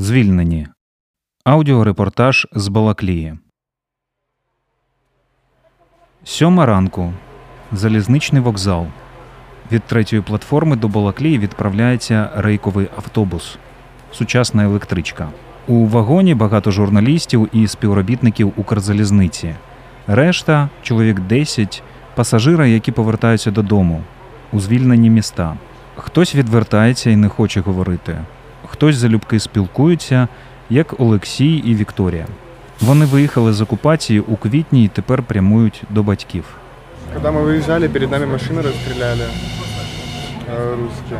Звільнені. Аудіорепортаж з Балаклії. Сьома ранку. Залізничний вокзал. Від третьої платформи до Балаклії відправляється рейковий автобус. Сучасна електричка. У вагоні багато журналістів і співробітників Укрзалізниці. Решта чоловік 10 пасажири, які повертаються додому у звільнені міста. Хтось відвертається і не хоче говорити, хтось залюбки спілкується, як Олексій і Вікторія. Вони виїхали з окупації у квітні і тепер прямують до батьків. Когда мы выезжали, перед нами машины расстреляли э, русские.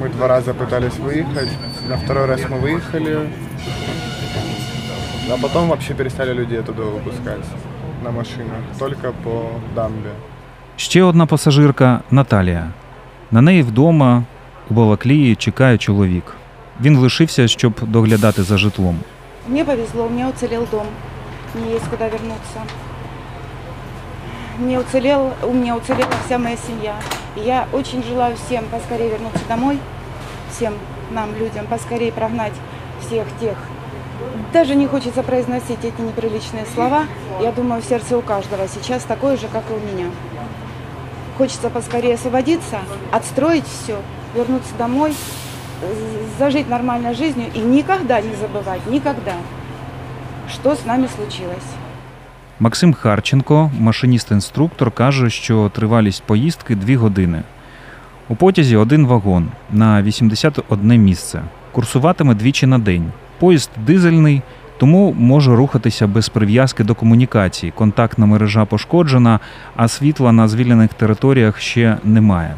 Мы два раза пытались выехать. На второй раз мы выехали. А потом вообще перестали людей оттуда выпускать на машинах. Только по дамбе. Ще одна пасажирка Наталія. На неї вдома у Балаклії чекає чоловік. Він лишився, щоб доглядати за житлом. Мне повезло, у меня уцелел дом. Мне есть куда вернуться. Мне уцелел, у меня уцелела вся моя семья. Я очень желаю всем поскорее вернуться домой, всем нам, людям, поскорее прогнать всех тех. Даже не хочется произносить эти неприличные слова. Я думаю, в сердце у каждого сейчас такое же, как и у меня. Хочется поскорее освободиться, отстроить все, вернуться домой, зажить нормальной жизнью и никогда не забывать, никогда, что с нами случилось. Максим Харченко, машиніст-інструктор, каже, що тривалість поїздки 2 години. У потязі один вагон на 81 місце. Курсуватиме двічі на день. Поїзд дизельний, тому може рухатися без прив'язки до комунікацій. Контактна мережа пошкоджена, а світла на звільнених територіях ще немає.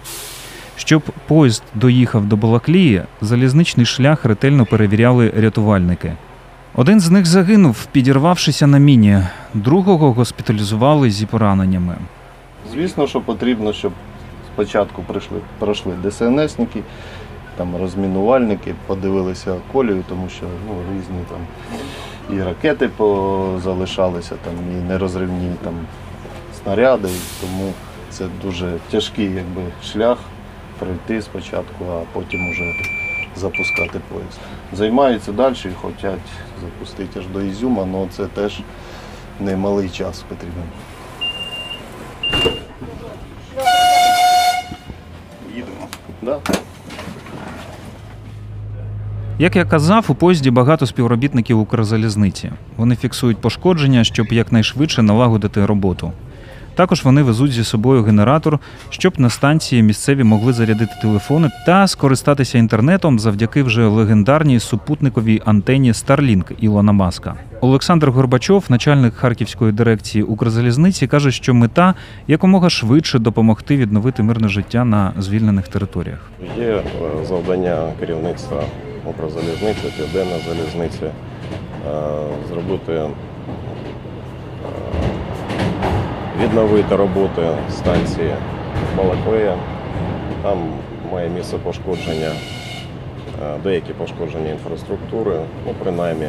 Щоб поїзд доїхав до Балаклії, залізничний шлях ретельно перевіряли рятувальники. Один з них загинув, підірвавшися на міні. Другого госпіталізували зі пораненнями. Звісно, що потрібно, щоб спочатку прийшли, пройшли ДСНСники, там розмінувальники, подивилися колію, тому що ну, різні там і ракети залишалися, там, і нерозривні там, снаряди. Тому це дуже тяжкий якби, шлях пройти спочатку, а потім уже запускати поїзд. Займаються далі і хочуть запустити аж до Ізюма, але це теж немалий час потрібен. Їдемо. Да. Як я казав, у поїзді багато співробітників Укрзалізниці. Вони фіксують пошкодження, щоб якнайшвидше налагодити роботу. Також вони везуть зі собою генератор, щоб на станції місцеві могли зарядити телефони та скористатися інтернетом завдяки вже легендарній супутниковій антені Starlink Ілона Маска. Олександр Горбачов, начальник Харківської дирекції Укрзалізниці, каже, що мета якомога швидше допомогти відновити мирне життя на звільнених територіях. Є е, завдання керівництва Укрзалізниці, Південної залізниці е, зробити е, відновити роботи станції Балаклея. Там має місце пошкодження, е, деякі пошкодження інфраструктури, ну принаймні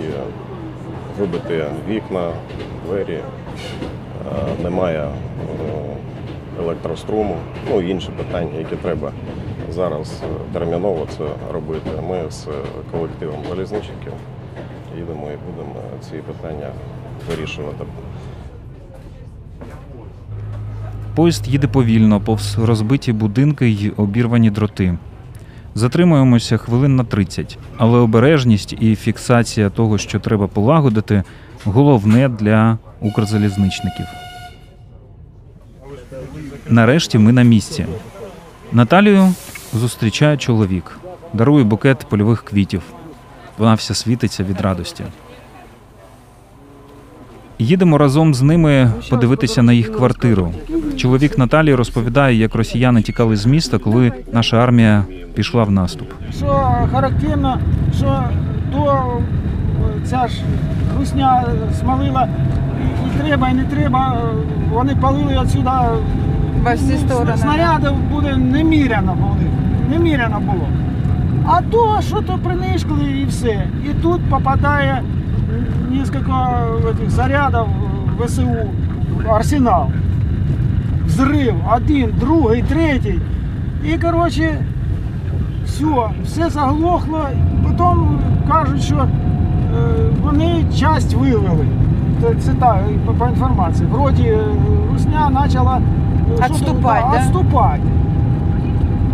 і вибити вікна, двері, е, немає е, електроструму, ну і інші питання, які треба зараз терміново це робити. Ми з колективом залізничників їдемо і будемо ці питання вирішувати. Поїзд їде повільно, повз розбиті будинки й обірвані дроти. Затримуємося хвилин на 30, але обережність і фіксація того, що треба полагодити, головне для укрзалізничників. Нарешті ми на місці. Наталію зустрічає чоловік, дарує букет польових квітів. Вона вся світиться від радості. Їдемо разом з ними подивитися на їх квартиру. Чоловік Наталії розповідає, як росіяни тікали з міста, коли наша армія пішла в наступ. Що характерно, що то ця ж русня смалила і, треба, і не треба. Вони палили відсюди. Ну, сторони, Снарядів буде неміряно було. Неміряно було. А то, що то принишкли і все. І тут попадає несколько этих зарядів ВСУ в арсенал. Взрив, один, другий, третій. І, коротше, все, все заглохло. Потім кажуть, що е, вони часть вивели. Це, це так, по, по інформації. Вроді е, Русня почала е, що-то, Отступать, да? Отступать.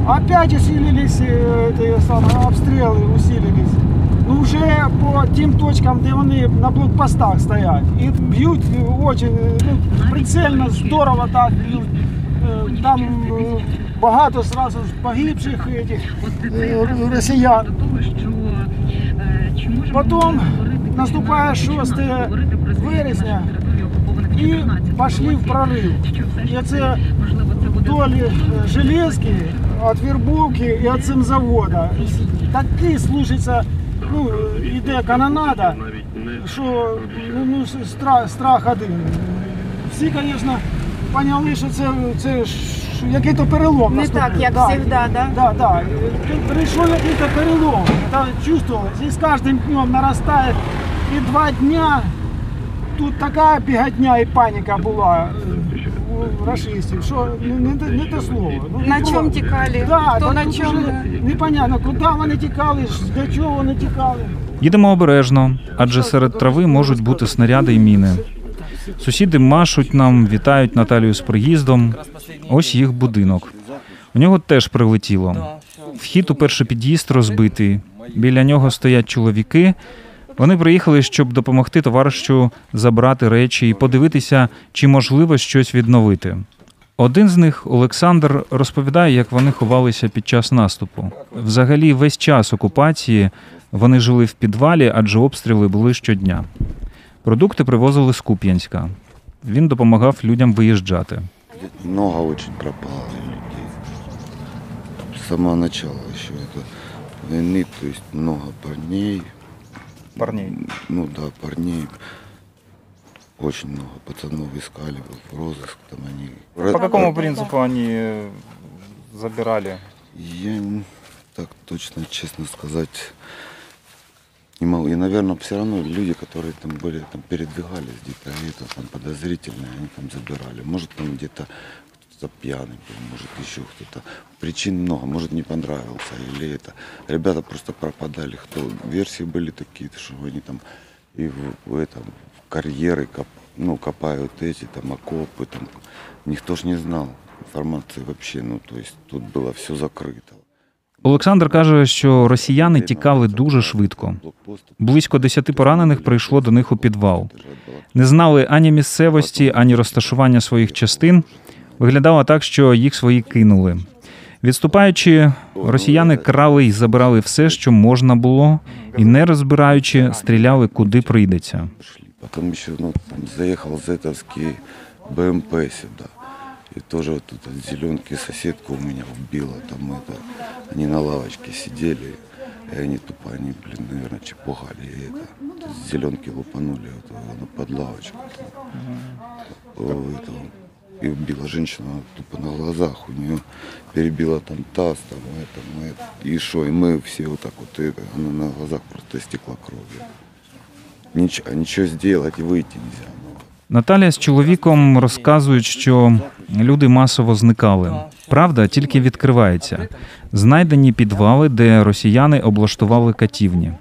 Опять усилились э, эти самые, обстрелы, усилились. Ну вже по тим точкам, де вони на блокпостах стоять. І б'ють дуже ну, прицельно, здорово так б'ють. Е, Там е, багато сразу ж погибших этих, е, росіян. Потім наступає 6 вересня і пішли в прорив. І це вдоль е, Железки, від Вербовки і від цимзавода. Такий слушається, ну, іде канонада, що ну, ну, страх, страх один. Всі, звісно, поняли, що це, це ж який-то перелом. Не так, як завжди, да? Да, да. Прийшов якийсь перелом. Это чувствовалось. И с каждым днем нарастает. И два дня тут така біготня і паніка була у рашистів, що не, те- не те слово. Ну, На ну, чому тікали? Да, Хто так на тут чому? уже Непонятно, куди вони тікали, для чого вони тікали. Їдемо обережно, адже серед трави можуть бути снаряди і міни. Сусіди машуть нам, вітають Наталію з приїздом. Ось їх будинок. У нього теж прилетіло. Вхід у перший під'їзд розбитий. Біля нього стоять чоловіки. Вони приїхали, щоб допомогти товаришу забрати речі і подивитися, чи можливо щось відновити. Один з них, Олександр, розповідає, як вони ховалися під час наступу. Взагалі, весь час окупації вони жили в підвалі, адже обстріли були щодня. Продукти привозили з Куп'янська. Він допомагав людям виїжджати. Много очень пропало людей. С самого начала еще это войны, то парней. Парней. Ну да, парней. Очень много пацанов искали в розыск. Там они... По какому принципу они забирали? Я так точно, честно сказать, не могу. И, наверное, все равно люди, которые там были, там передвигались где-то, и это там подозрительные, они там забирали. Может, там где-то кто-то пьяный был, может, еще кто-то. Причин много, может, не понравился или это. Ребята просто пропадали. Кто версии были такие, что они там и в, в этом в карьеры коп, ну, копают эти там окопы, там. Никто ж не знал информации вообще, ну, то есть тут было все закрыто. Олександр каже, що росіяни тікали дуже швидко. Близько десяти поранених прийшло до них у підвал. Не знали ані місцевості, ані розташування своїх частин. Виглядало так, що їх свої кинули. Відступаючи, росіяни крали і забирали все, що можна було, і не розбираючи, стріляли куди прийдеться. Шли. Потом еще ну, там заехал Зетовский БМП сюда. И тоже вот тут от зеленки соседку у меня убила. Там это, они на лавочке сидели. И они тупо, они, блин, наверное, чепухали. И это, тут с зеленки лупанули вот, ну, под лавочку. Там, О, этого. И убила женщину она тупо на глазах. У нее перебила там таз, там это, мы это. И что, и мы все вот так вот, и она на глазах просто истекла кровью. Ничего, ничего сделать и выйти нельзя. Ну, Наталя з чоловіком розказують, що люди масово зникали. Правда тільки відкривається. Знайдені підвали, де росіяни облаштували катівні.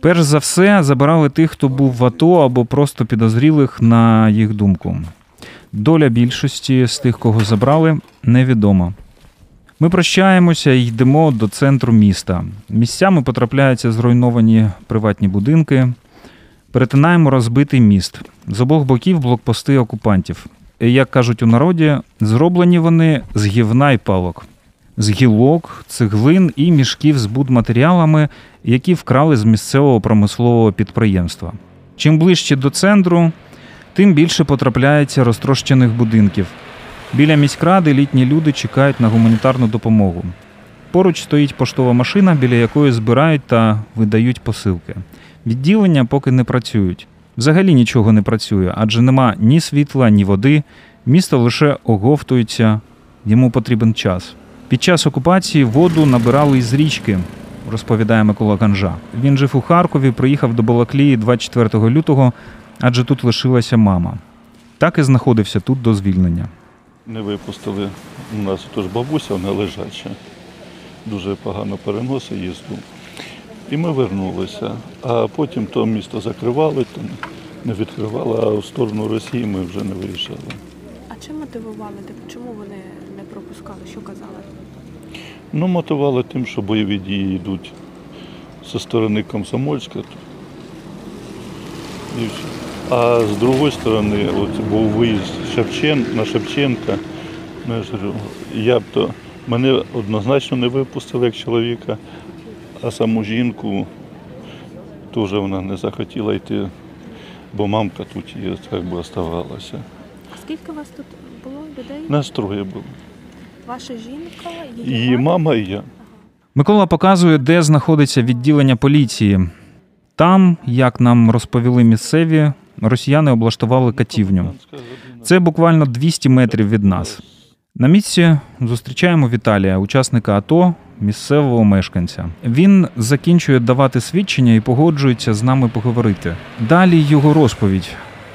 Перш за все, забирали тих, хто був в АТО або просто підозрілих на їх думку. Доля більшості з тих, кого забрали, невідома. Ми прощаємося і йдемо до центру міста. Місцями потрапляються зруйновані приватні будинки. Перетинаємо розбитий міст. З обох боків блокпости окупантів. І, як кажуть у народі, зроблені вони з гівна й палок, з гілок, цеглин і мішків з будматеріалами, які вкрали з місцевого промислового підприємства. Чим ближче до центру, тим більше потрапляється розтрощених будинків. Біля міськради літні люди чекають на гуманітарну допомогу. Поруч стоїть поштова машина, біля якої збирають та видають посилки. Відділення поки не працюють. Взагалі нічого не працює, адже нема ні світла, ні води. Місто лише оговтується, йому потрібен час. Під час окупації воду набирали із річки, розповідає Микола Ганжа. Він жив у Харкові, приїхав до Балаклії 24 лютого, адже тут лишилася мама. Так і знаходився тут до звільнення. не випустили. У нас тож бабуся, вона лежача. Дуже погано переносить їзду. І ми вернулися. А потім то місто закривали, то не відкривали, а в сторону Росії ми вже не виїжджали. А чим мотивували? Чому вони не пропускали? Що казали? Ну, мотивували тим, що бойові дії йдуть зі сторони Комсомольська. І все. А з другої сторони, от був виїзд Шевчен, на Шевченка. Ну, я ж говорю, я б то мене однозначно не випустили як чоловіка, а саму жінку теж вона не захотіла йти, бо мамка тут є, так би оставалася. А скільки вас тут було людей? Нас троє було. Ваша жінка, її, Її мама і я. Микола показує, де знаходиться відділення поліції. Там, як нам розповіли місцеві, росіяни облаштували катівню. Це буквально 200 метрів від нас. На місці зустрічаємо Віталія, учасника АТО, місцевого мешканця. Він закінчує давати свідчення і погоджується з нами поговорити. Далі його розповідь.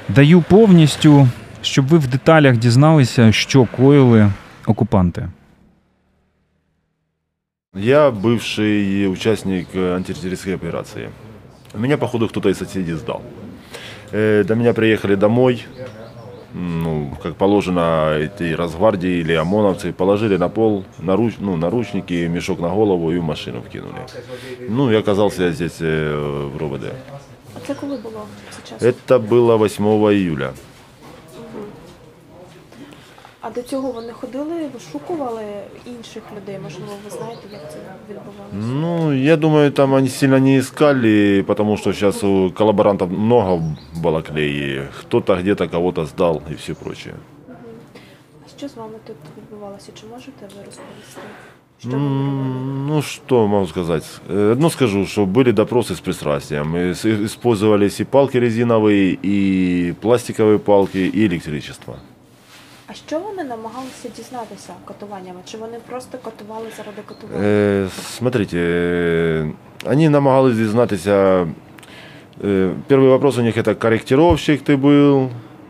Даю повністю, щоб ви в деталях дізналися, що коїли окупанти. Я бывший участник антитеррористической операции. Меня, походу, кто-то из соседей сдал. Э, До меня приехали домой, ну, как положено, эти Росгвардии или ОМОНовцы положили на пол наруч, ну, наручники, мешок на голову и в машину вкинули. Ну, и оказался я здесь э, в РОВД. А це коли було це час? Это было 8 июля. А до цього вони ходили, вишукували інших людей. Можливо, ви знаєте, як це відбувалося? Ну, я думаю, там они сильно не искали, потому что сейчас у коллаборантов много в Балаклее. Кто-то где-то кого-то сдал и все прочее. А що з вами тут відбувалося? Чи можете ви розповісти? Що ви робили? М, Ну, что могу сказать? Э, Одно скажу, что были допросы с пристрастием. И с- Использовались и палки резиновые, и пластиковые палки, и электричество. А що вони намагалися дізнатися катуваннями? Чи вони просто катували заради катування? Э, Смотрите, э, они намагались дізнатися. э, Первый вопрос у них это корректировщик ты был,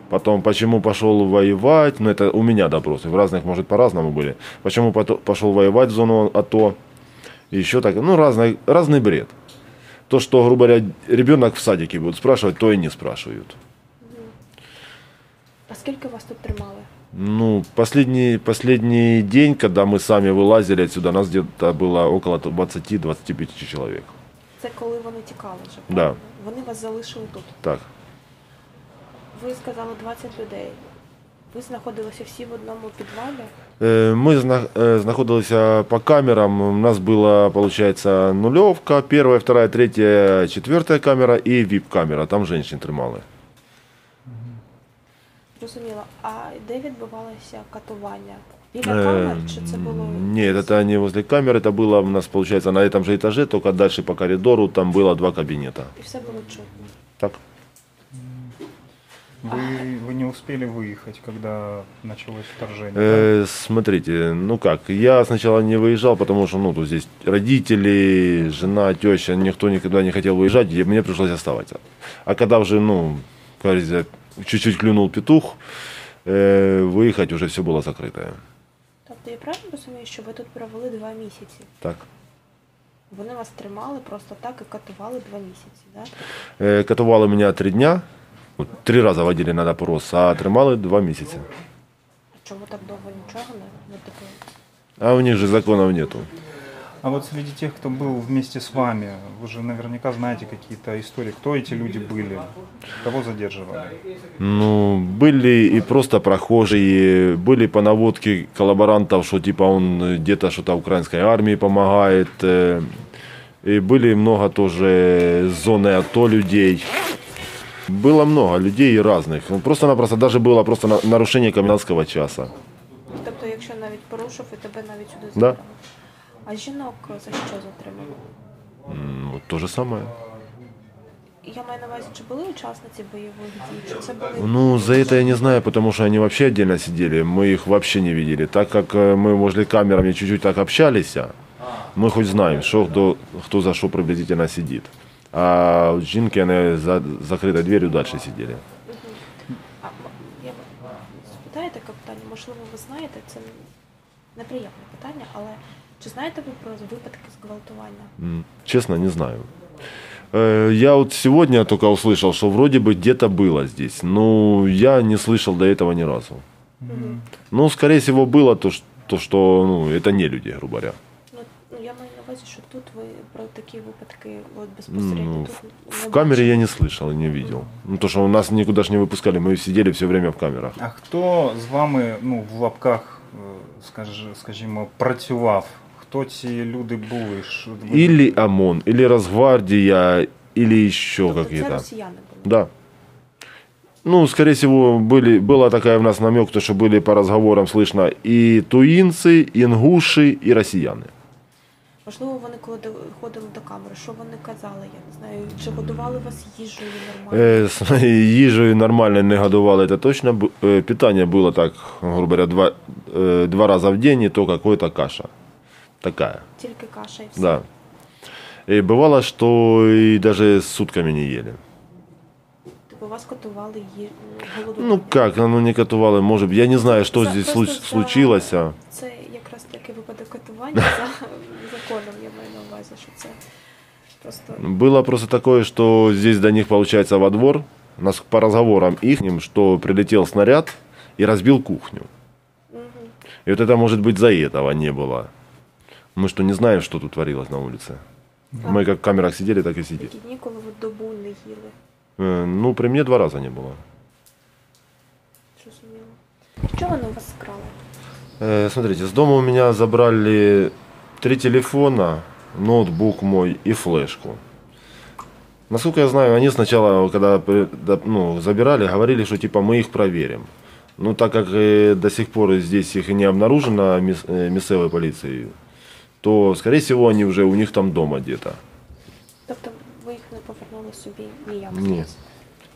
потом почему пошел воевать, ну это у меня допросы, в разных, может, по-разному были. Почему пото- пошел воевать в зону АТО, еще так, ну разный, разный бред. То, что, грубо говоря, ребенок в садике будут спрашивать, то и не спрашивают. А скільки вас тут тримали? Ну, последний, последний день, когда мы сами вылазили отсюда, нас где-то было около 20-25 человек. Це коли вони тікали вже? Да. правильно? Вони вас залишили тут. Так. Ви сказали 20 людей. Ви знаходилися всі в одному підвалі. Е, Ми зна- е, знаходилися по камерам. У нас була, получается, нульовка, первая, вторая, третья, четвертая камера и вип-камера. Там женщин тримали. Зрозуміло. А де відбувалося катування? Біля Е, камер? Чи це було? Нет, это не возле камеры, это было у нас, получается, на этом же этаже, только дальше по коридору, там было два кабинета. І все було чутно. Так. Вы, вы не успели выехать, когда началось вторжение? да? Э, смотрите, ну как, я сначала не выезжал, потому что, ну, тут здесь родители, жена, теща, никто никогда не хотел выезжать, и мне пришлось оставаться. А когда уже, ну, как говорится, чуть-чуть клюнул петух, э, выехать уже все было закрытое. Тобто я правильно розумію, що ви тут провели два місяці? Так. Вони вас тримали просто так і катували два місяці, так? Э, катували меня три дня, вот, три раза водили на допрос, а тримали два месяца. А чому так довго нічого не, не таке? А у них же законов нету. А вот среди тех, кто был вместе с вами, вы же наверняка знаете какие-то истории, кто эти люди были, кого задерживали? Ну, были и просто прохожие, были по наводке коллаборантов, что типа он э, где-то что-то украинской армии помогает. э, И были много тоже с зоны АТО людей. Было много людей и разных. Ну, Просто-напросто даже было просто на- нарушение комендантского часа. Тобто, якщо навіть порушив, і тебе навіть сюди Да. забрали. А жінок за що затримали? М, Вот то же самое. Я маю на увазі, чи були учасниці бойових дій, чи це були Ну, за это я не знаю, потому что они вообще отдельно сидели. Мы их вообще не видели. Так как э, мы возле камерами чуть-чуть так общались, а, мы хоть знаем, что кто, кто за что приблизительно сидит. А от жінки вони за закрытой дверью дальше сидели. А, я спитаю таке питання, можливо, ви знаєте, це неприємне питання, але Чи знаєте ви про випадки зґвалтування? М, Честно, не знаю. Э, Я вот сегодня только услышал, что вроде бы где-то было здесь, но я не слышал до этого ни разу. Ну, скорее всего, было то, ш- то что ну, это не люди, грубо говоря. Ну, ну я маю на увазі, що тут ви про такі випадки от безпосередньо Ну, тут не В камере бачили. я не слышал и не видел. Ну, то, что нас никуда ж не выпускали, мы сидели все время в камерах. А хто з вами, ну, в лапках, е, скаж, скажімо, працював? Хто ці люди були? Що ви- Или ОМОН, или Росгвардия, или еще Тобто це какие-то. росіяни були? Да. Ну, скорее всего, были, была такая у нас намек, то, что были по разговорам слышно и туинцы, ингуши, и россияне. Можливо, вони коли до- ходили до камери, що вони казали, я не знаю, чи годували вас їжею нормально? Е, с- Їжею нормально не годували, это точно. Бу- е, Питание было так, грубо говоря, два, э, два раза в день, и то какой-то каша. Такая, Тільки каша і все. да. И бывало, что и даже с сутками не ели. Типу вас котували ї... Ну голодування. как, ну не котували, может быть, я не знаю, что За- здесь просто случ- за- случилось. а. Це якраз таки випадок котування за законом, я маю на увазі, що це просто Было просто такое, что здесь до них, получается, во двор, нас по разговорам их, что прилетел снаряд и разбил кухню. И вот это, может быть, за этого не было. Мы что, не знаем, что тут творилось на улице? Мы как в камерах сидели, так и сидели. такі дні, коли ви добу не їли. Э, Ну, при мне два раза не было. Зрозуміло. Що вони у вас скрали? Э, Смотрите, с дома у меня забрали три телефона, ноутбук мой и флешку. Насколько я знаю, они сначала, когда при- да, ну, забирали, говорили, что типа мы их проверим. Ну, так как э, до сих пор здесь их и не обнаружено мис- э, мясцевой полицией, то, скорее всего, они уже у них там дома где-то. Тобто ви їх не повернули собі ніяк? Нет.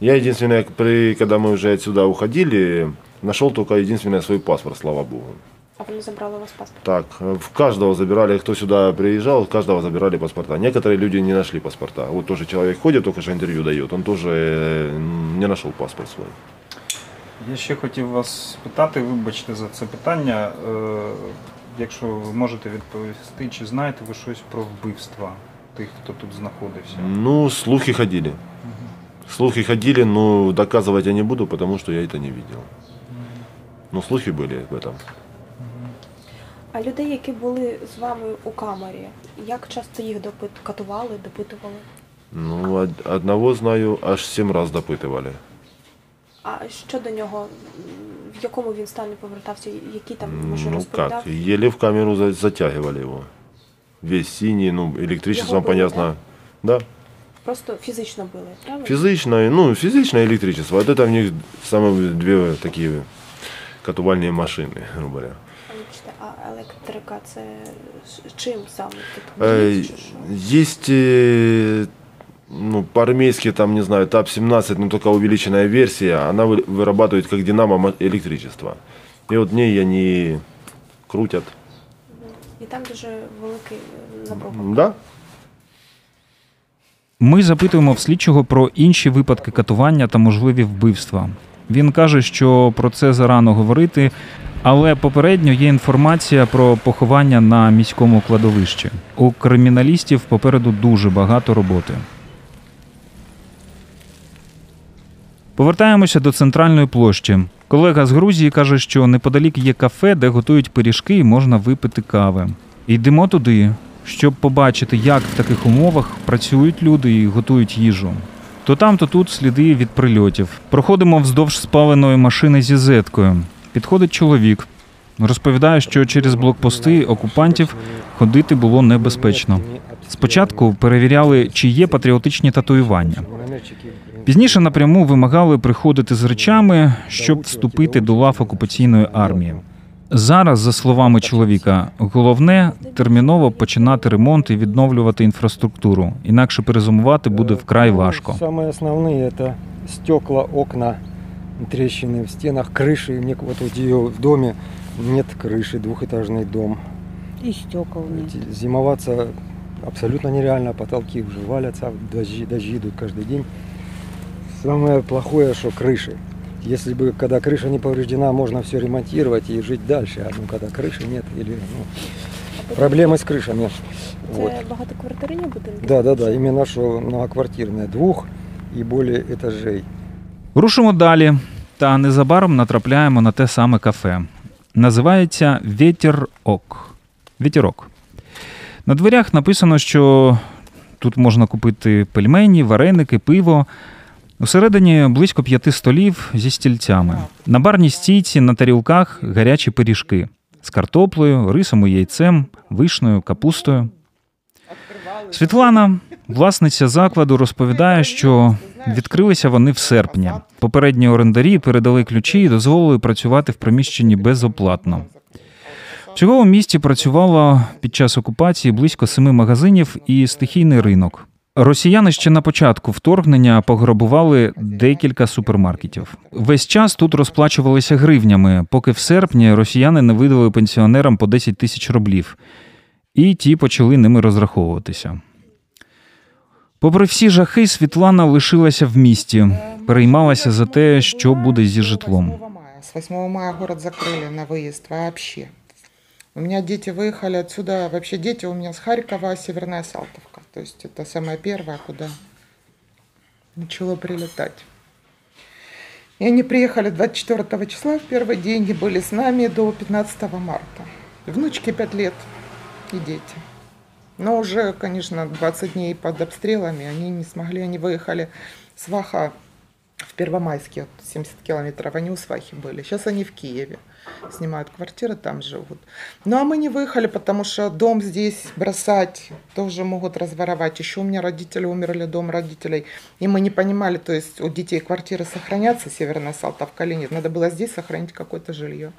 Я единственное, при, когда мы уже отсюда уходили, нашел только единственное свой паспорт, слава богу. А вони забрали у вас паспорт? Так, э, в каждого забирали, кто сюда приезжал, в каждого забирали паспорта. Некоторые люди не нашли паспорта. Вот тоже человек ходит, только что интервью дает, он тоже э, не нашел паспорт свой. Я ще хотів вас спитати, вибачте за це питання. Е, якщо ви можете відповісти, чи знаєте ви щось про вбивства тих, хто тут знаходився? Ну, слухи ходили. Слухи ходили, но доказывать я не буду, потому что я это не видел. Но слухи были об этом. А людей, які були з вами у камері, як часто їх допит... катували, допитували? Ну, од- одного знаю, аж семь раз допытывали. А що до нього, м, в якому він стані повертався, які там може Ну розповідав? как, еле в камеру за- затягивали его. Весь синий, ну, электричеством, Его было, понятно. Да? Просто фізично били, правильно? Физичное, ну, физичное электричество. Вот это в них самые две такие катувальные машины, грубо говоря. Вибачте, А електрика це з чим саме? Тут Э, магніт чи що? Есть, э, ну, по-армейски, там, не знаю, ТАП-17, но только увеличенная версия, она вы- вырабатывает как динамо мо- электричество. И вот в ней они крутят. І там дуже великий е, напруг. Да? Ми запитуємо в слідчого про інші випадки катування та можливі вбивства. Він каже, що про це зарано говорити, але попередньо є інформація про поховання на міському кладовищі. У криміналістів попереду дуже багато роботи. Повертаємося до центральної площі. Колега з Грузії каже, що неподалік є кафе, де готують пиріжки і можна випити кави. Йдемо туди, щоб побачити, як в таких умовах працюють люди і готують їжу. То там, то тут сліди від прильотів. Проходимо вздовж спаленої машини зі зеткою. Підходить чоловік. Розповідає, що через блокпости окупантів ходити було небезпечно. Спочатку перевіряли, чи є патріотичні татуювання. Пізніше напряму вимагали приходити з речами, щоб вступити до лав окупаційної армії. Зараз, за словами чоловіка, головне терміново починати ремонт і відновлювати інфраструктуру, інакше перезимувати буде вкрай важко. Самые основные это стекла, окна, трещины в стенах, крыши. Мне Вот у ее в доме нет крыши, двухэтажный дом. И стекол нет. Эти- Зимоваться абсолютно нереально, потолки уже валятся, дожди, дожди идут каждый день. Самое плохое, что крыши. Если бы, когда крыша не повреждена, можно все ремонтировать и жить дальше. А ну, когда крыши нет, или ну, Проблемы с крышами. Це Вот. багатоквартирні будинки? Да, да, да, именно что многоквартирные, двух и более этажей. Рушимо далі, та незабаром натрапляємо на те саме кафе. Називається Вєтірок. Вєтірок. На дверях написано, що тут можна купити пельмені, вареники, пиво. Усередині близько п'яти столів зі стільцями. На барній стійці на тарілках гарячі пиріжки з картоплею, рисом і яйцем, вишнею, капустою. Світлана, власниця закладу, розповідає, що відкрилися вони в серпні. Попередні орендарі передали ключі і дозволили працювати в приміщенні безоплатно. Всього у місті працювало під час окупації близько семи магазинів і стихійний ринок. Росіяни ще на початку вторгнення пограбували декілька супермаркетів. Весь час тут розплачувалися гривнями, поки в серпні росіяни не видали пенсіонерам по 10 тисяч рублів, і ті почали ними розраховуватися. Попри всі жахи, Світлана лишилася в місті, переймалася за те, що буде зі житлом. С 8 мая город закрыли на выезд вообще. У меня дети выехали отсюда, вообще дети у меня с Харькова, Северная Салтовка. То есть это самое первое, куда начало прилетать. И они приехали 24 числа, в первый день, и были с нами до 15 марта. Внучке 5 лет и дети. Но уже, конечно, 20 дней под обстрелами они не смогли, они выехали с Ваха в Первомайске, вот 70 километров, они у свахи были. Сейчас они в Киеве, снимают квартиры, там живут. Ну а мы не выехали, потому что дом здесь бросать тоже могут разворовать. Еще у меня родители умерли, дом родителей, и мы не понимали, то есть у детей квартиры сохранятся, Северная Салтовка или нет. Надо было здесь сохранить какое-то жилье.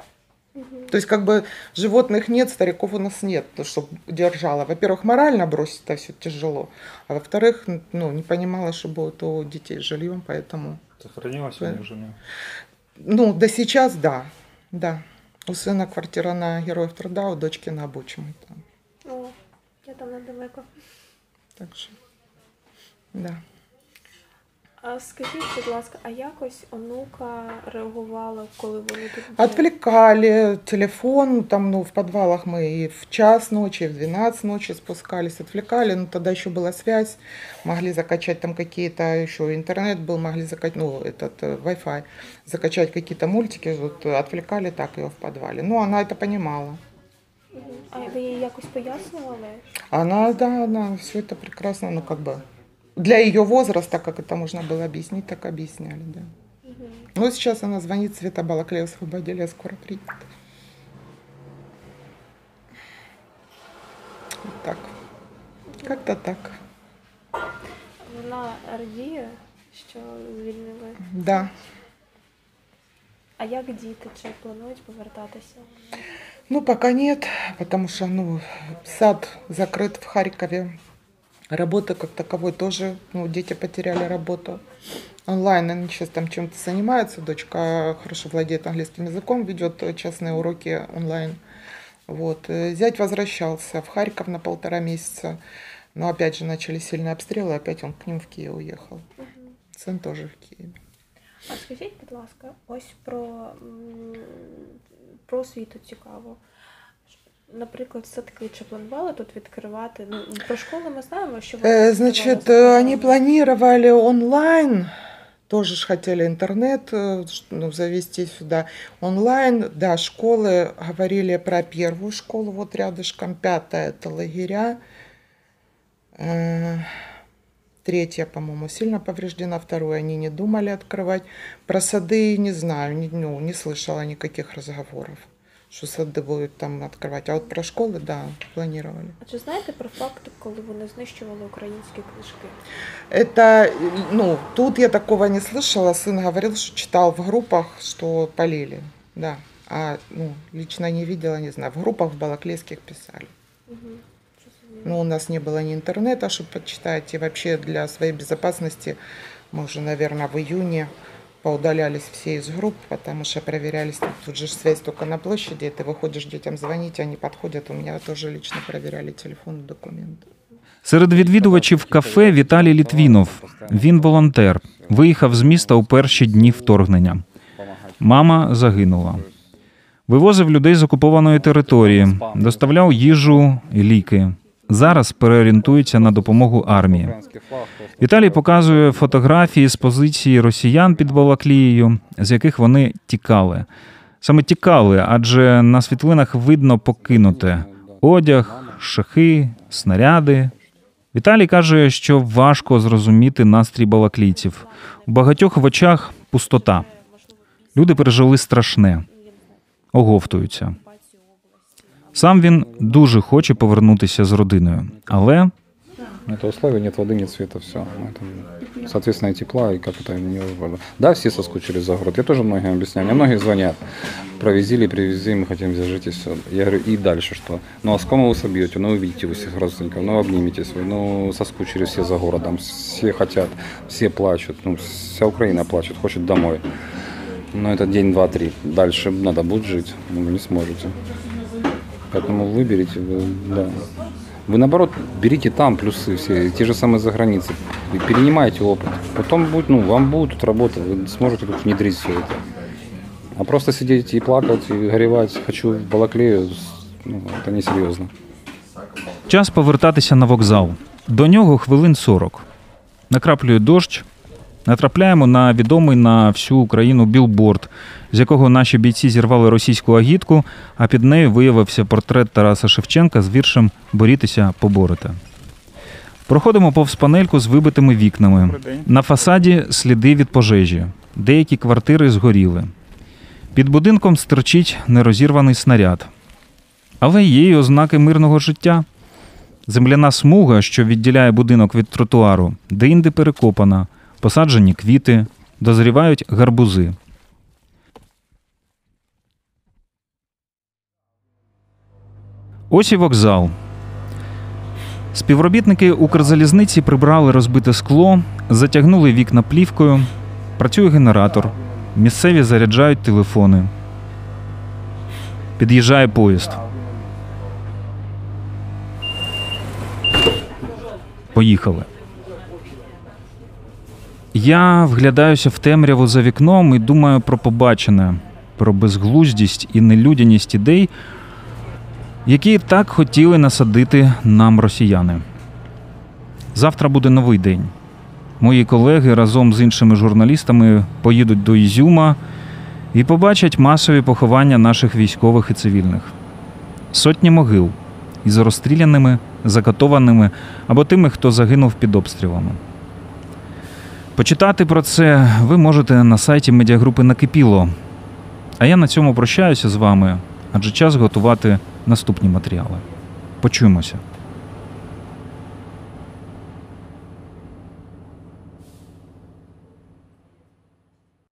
То есть как бы животных нет, стариков у нас нет, то, чтобы держала. Во-первых, морально бросить это все тяжело, а во-вторых, ну, не понимала, что будет у детей с жильем, поэтому... Сохранилось у них жилье? Ну, до сейчас, да, да. У сына квартира на Героїв Труда, у дочки на обочине. Там. О, я там недалеко. Так що, да. А скажіть, будь ласка, а якось онука реагувала, коли вони тут були? Отвлекали телефон, там, ну, в подвалах мы и в час ночи, и в 12 ночи спускались, отвлекали, но тогда еще была связь, могли закачать там какие-то, еще интернет был, могли закачать, ну, этот э, Wi-Fi, закачать какие-то мультики, вот, э, отвлекали так ее в подвале. Ну, она это понимала. А ви їй якось пояснювали? Она, да, она все это прекрасно, ну, как бы, для ее возраста, как это можно было объяснить, так объясняли, да. Ну, сейчас она звонит, Света Балаклея освободили, я скоро приедет. Вот так. Как-то так. Вона радіє, що звільнили. Да. А як діти? Чи планують повертатися? Ну, пока нет, потому что, ну, сад закрыт в Харькове. Работы как таковой тоже, ну, дети потеряли работу. Онлайн они сейчас там чем-то занимаются. Дочка хорошо владеет английским языком, ведет частные уроки онлайн. Вот. Э, Зять возвращался в Харьков на полтора месяца. Но опять же начали сильные обстрелы, опять он к ним в Киев уехал. Сын тоже в Киеве. А скажіть, будь ласка, ось про, м, про освіту цікаво. Наприклад, все-таки чи планували тут відкривати? Ну, про школу ми знаємо, що вони Значит, они планировали онлайн, тоже ж хотели интернет ну, завести сюда. Онлайн, да, школы говорили про первую школу, вот рядышком, пятая это лагеря, третья, по-моему, сильно повреждена, вторую они не думали открывать. Про сады не знаю, не, ну, не слышала никаких разговоров, что сады будут там открывать. А вот про школы, да, планировали. А чи знаєте про факти, коли вони знищували українські книжки? Это, ну, тут я такого не слышала. Сын говорил, что читал в группах, что полили, да. А, ну, лично не видела, не знаю. В группах в Балаклейских писали. Но у нас не было ни интернета, чтобы почитать. И вообще для своей безопасности мы уже, наверное, в июне поудалялись все из групп, потому что проверялись. Тут же ж связь только на площади. Ты выходишь детям звонить, они подходят. У меня тоже лично проверяли телефон, документы. Серед відвідувачів кафе Віталій Літвінов. Він волонтер. Виїхав з міста у перші дні вторгнення. Мама загинула. Вивозив людей з окупованої території, доставляв їжу і ліки. Зараз переорієнтується на допомогу армії. Віталій показує фотографії з позиції росіян під Балаклією, з яких вони тікали. Саме тікали, адже на світлинах видно покинуте одяг, шахи, снаряди. Віталій каже, що важко зрозуміти настрій балаклійців. У багатьох в очах пустота. Люди пережили страшне, оговтуються. Сам він дуже хоче повернутися з родиною, але Это условия, нет воды, нет света, все. Соответственно, и тепла, и как это невозможно. Да, все соскучились за город. Я тоже многим объясняю. Мне многие звонят. Провезили, привезли, мы хотим здесь жить и все. Я говорю, и дальше что? Ну, а с кого вы собьете? Ну, увидите вы всех родственников, ну, обниметесь вы. Ну, соскучились все за городом. Все хотят, все плачут. Ну, вся Украина плачет, хочет домой. Но это день, два, три. Дальше надо будет жить. Ну, вы не сможете. Поэтому выберите, вы, да. Вы наоборот берите там плюсы все, те же самые за границей, и перенимайте опыт. Потом будет, ну, вам будет тут работа, вы сможете тут внедрить все это. А просто сидеть и плакать, и горевать, хочу в Балаклею, ну, это несерьезно. час повертатися на вокзал. До нього хвилин 40. Накраплює дощ. Натрапляємо на відомий на всю Україну білборд, з якого наші бійці зірвали російську агітку, а під нею виявився портрет Тараса Шевченка з віршем Борітеся, поборете. Проходимо повз панельку з вибитими вікнами. На фасаді сліди від пожежі. Деякі квартири згоріли. Під будинком стирчить нерозірваний снаряд. Але є й ознаки мирного життя. Земляна смуга, що відділяє будинок від тротуару, деінде перекопана, посаджені квіти, дозрівають гарбузи. Ось і вокзал. Співробітники Укрзалізниці прибрали розбите скло, затягнули вікна плівкою, працює генератор, місцеві заряджають телефони. Під'їжджає поїзд. Поїхали. Я вглядаюся в темряву за вікном і думаю про побачене, про безглуздість і нелюдяність ідей, які так хотіли насадити нам росіяни. Завтра буде новий день. Мої колеги разом з іншими журналістами поїдуть до Ізюма і побачать масові поховання наших військових і цивільних. Сотні могил із розстріляними, закатованими або тими, хто загинув під обстрілами. Почитати про це ви можете на сайті медіагрупи Накипіло. А я на цьому прощаюся з вами, адже час готувати наступні матеріали. Почуємося.